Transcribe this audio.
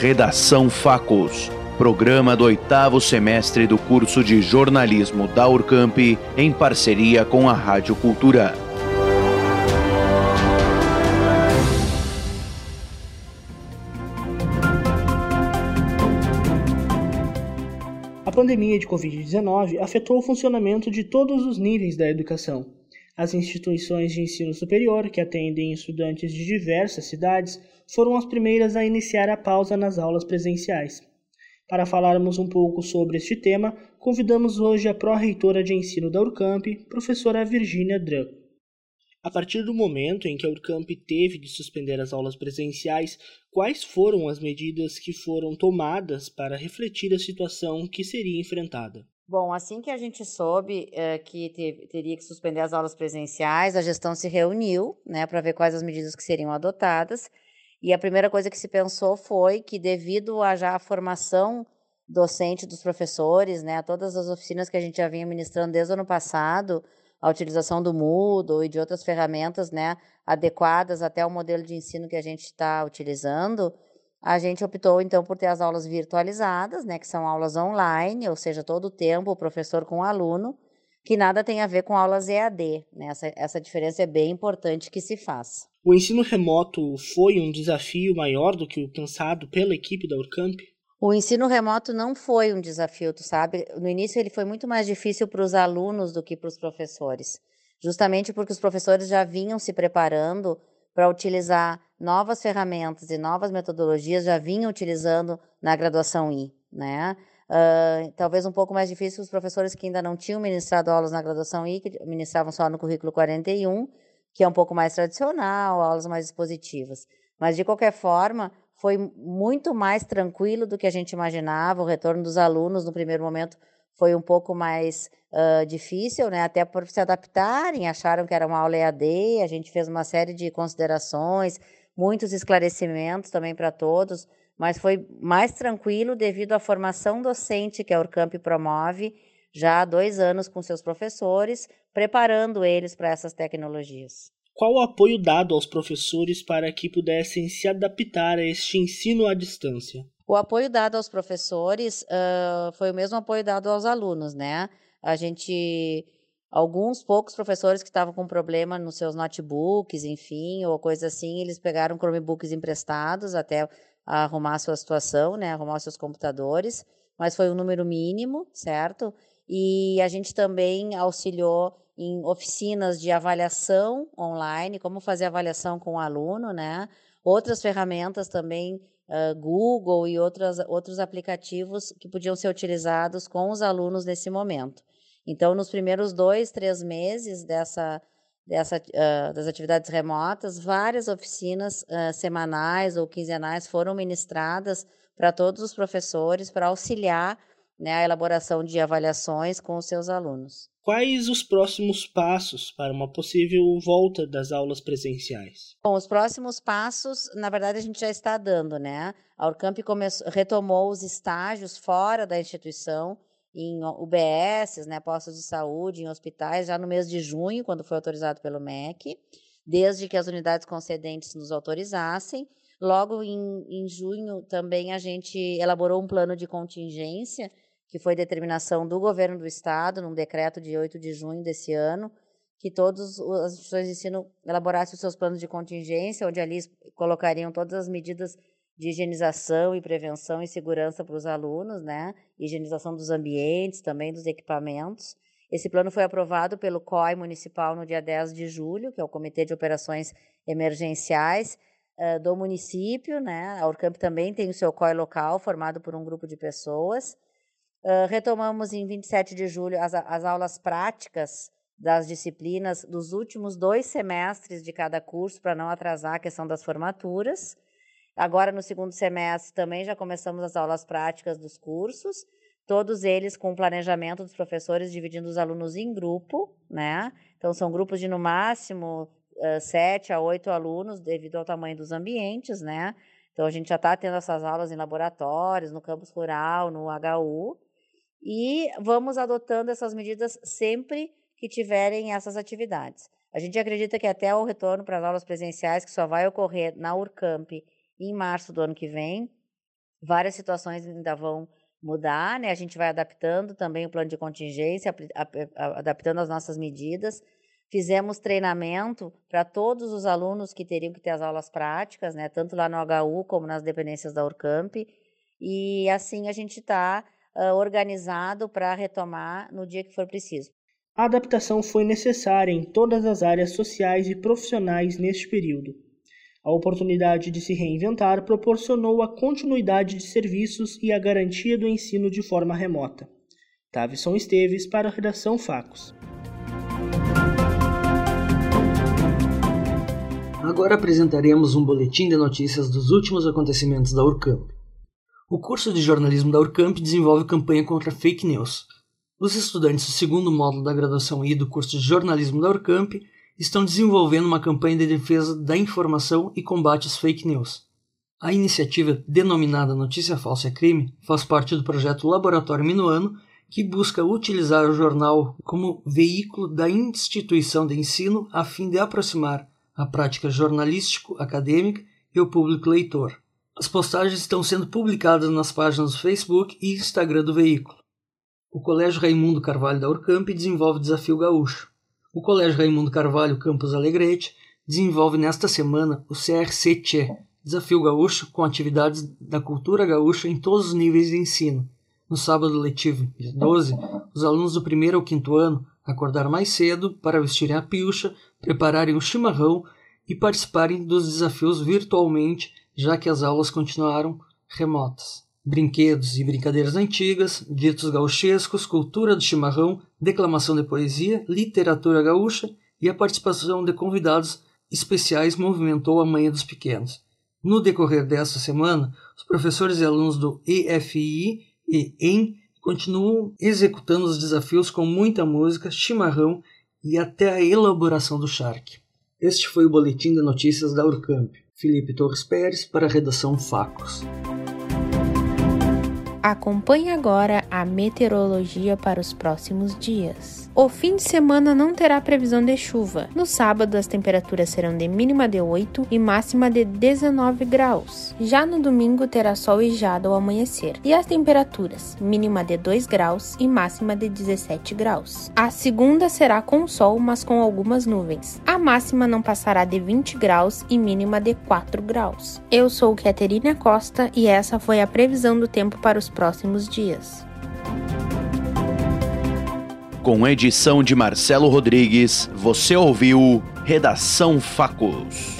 Redação Facos, programa do oitavo semestre do curso de jornalismo da Urcamp, em parceria com a Rádio Cultura. A pandemia de Covid-19 afetou o funcionamento de todos os níveis da educação. As instituições de ensino superior, que atendem estudantes de diversas cidades, foram as primeiras a iniciar a pausa nas aulas presenciais. Para falarmos um pouco sobre este tema, convidamos hoje a pró-reitora de ensino da Urcamp, professora Virginia Dran. A partir do momento em que a Urcamp teve de suspender as aulas presenciais, quais foram as medidas que foram tomadas para refletir a situação que seria enfrentada? Bom, assim que a gente soube é, que te, teria que suspender as aulas presenciais, a gestão se reuniu né, para ver quais as medidas que seriam adotadas. E a primeira coisa que se pensou foi que, devido a já a formação docente dos professores, né, a todas as oficinas que a gente já vinha ministrando desde o ano passado, a utilização do Moodle e de outras ferramentas, né, adequadas até o modelo de ensino que a gente está utilizando, a gente optou então por ter as aulas virtualizadas, né, que são aulas online, ou seja, todo o tempo o professor com o aluno, que nada tem a ver com aulas EAD. Né? Essa, essa diferença é bem importante que se faça. O ensino remoto foi um desafio maior do que o pensado pela equipe da Urcamp? O ensino remoto não foi um desafio, tu sabe? No início ele foi muito mais difícil para os alunos do que para os professores, justamente porque os professores já vinham se preparando para utilizar novas ferramentas e novas metodologias, já vinham utilizando na graduação I, né? Uh, talvez um pouco mais difícil os professores que ainda não tinham ministrado aulas na graduação I, que ministravam só no currículo 41, que é um pouco mais tradicional, aulas mais expositivas. Mas, de qualquer forma, foi muito mais tranquilo do que a gente imaginava. O retorno dos alunos, no primeiro momento, foi um pouco mais uh, difícil, né? até por se adaptarem, acharam que era uma aula EAD, a gente fez uma série de considerações, muitos esclarecimentos também para todos, mas foi mais tranquilo devido à formação docente que a Urcamp promove já há dois anos com seus professores, preparando eles para essas tecnologias. Qual o apoio dado aos professores para que pudessem se adaptar a este ensino à distância? O apoio dado aos professores uh, foi o mesmo apoio dado aos alunos, né? A gente, alguns poucos professores que estavam com problema nos seus notebooks, enfim, ou coisa assim, eles pegaram Chromebooks emprestados até arrumar a sua situação, né? Arrumar seus computadores, mas foi um número mínimo, certo? E a gente também auxiliou em oficinas de avaliação online, como fazer avaliação com o aluno, né? Outras ferramentas também, uh, Google e outras, outros aplicativos que podiam ser utilizados com os alunos nesse momento. Então, nos primeiros dois, três meses dessa, dessa, uh, das atividades remotas, várias oficinas uh, semanais ou quinzenais foram ministradas para todos os professores para auxiliar né, a elaboração de avaliações com os seus alunos. Quais os próximos passos para uma possível volta das aulas presenciais? Bom, os próximos passos, na verdade, a gente já está dando, né? A começou, retomou os estágios fora da instituição, em UBS, né, postos de saúde, em hospitais, já no mês de junho, quando foi autorizado pelo MEC, desde que as unidades concedentes nos autorizassem. Logo em, em junho, também a gente elaborou um plano de contingência que foi determinação do governo do estado, num decreto de 8 de junho desse ano, que todas as instituições de ensino elaborassem os seus planos de contingência, onde ali colocariam todas as medidas de higienização e prevenção e segurança para os alunos, né? Higienização dos ambientes, também dos equipamentos. Esse plano foi aprovado pelo COI municipal no dia 10 de julho, que é o Comitê de Operações Emergenciais uh, do município, né? A Urcamp também tem o seu COI local, formado por um grupo de pessoas. Uh, retomamos em 27 de julho as, as aulas práticas das disciplinas dos últimos dois semestres de cada curso, para não atrasar a questão das formaturas. Agora, no segundo semestre, também já começamos as aulas práticas dos cursos, todos eles com planejamento dos professores, dividindo os alunos em grupo, né? Então, são grupos de, no máximo, uh, sete a oito alunos, devido ao tamanho dos ambientes, né? Então, a gente já está tendo essas aulas em laboratórios, no campus rural, no HU, e vamos adotando essas medidas sempre que tiverem essas atividades. A gente acredita que até o retorno para as aulas presenciais, que só vai ocorrer na Urcamp em março do ano que vem, várias situações ainda vão mudar, né? A gente vai adaptando também o plano de contingência, adaptando as nossas medidas. Fizemos treinamento para todos os alunos que teriam que ter as aulas práticas, né? Tanto lá no HU como nas dependências da Urcamp. E assim a gente está uh, organizado para retomar no dia que for preciso. A adaptação foi necessária em todas as áreas sociais e profissionais neste período. A oportunidade de se reinventar proporcionou a continuidade de serviços e a garantia do ensino de forma remota. Tavison Esteves para a Redação Facos. Agora apresentaremos um boletim de notícias dos últimos acontecimentos da Urcamp. O curso de jornalismo da Urcamp desenvolve campanha contra fake news. Os estudantes do segundo módulo da graduação I do curso de jornalismo da Urcamp estão desenvolvendo uma campanha de defesa da informação e combate às fake news. A iniciativa, denominada Notícia Falsa é Crime, faz parte do projeto Laboratório Minuano, que busca utilizar o jornal como veículo da instituição de ensino a fim de aproximar a prática jornalístico-acadêmica e o público leitor. As postagens estão sendo publicadas nas páginas do Facebook e Instagram do veículo. O Colégio Raimundo Carvalho da Urcamp desenvolve o Desafio Gaúcho. O Colégio Raimundo Carvalho Campus Alegrete desenvolve nesta semana o CRC-TCHE, Desafio Gaúcho com atividades da cultura gaúcha em todos os níveis de ensino. No sábado letivo, dia 12, os alunos do primeiro ao quinto ano acordaram mais cedo para vestirem a pilcha, prepararem o chimarrão e participarem dos desafios virtualmente já que as aulas continuaram remotas. Brinquedos e brincadeiras antigas, ditos gauchescos, cultura do chimarrão, declamação de poesia, literatura gaúcha e a participação de convidados especiais movimentou a manhã dos pequenos. No decorrer desta semana, os professores e alunos do EFI e EM continuam executando os desafios com muita música, chimarrão e até a elaboração do charque. Este foi o boletim de notícias da Urcamp. Felipe Torres Pérez para a redação Facos. Acompanhe agora a meteorologia para os próximos dias. O fim de semana não terá previsão de chuva. No sábado, as temperaturas serão de mínima de 8 e máxima de 19 graus. Já no domingo, terá sol e jado ao amanhecer. E as temperaturas, mínima de 2 graus e máxima de 17 graus. A segunda será com sol, mas com algumas nuvens. A máxima não passará de 20 graus e mínima de 4 graus. Eu sou Caterina Costa e essa foi a previsão do tempo para os próximos dias com edição de Marcelo Rodrigues, você ouviu Redação Facos.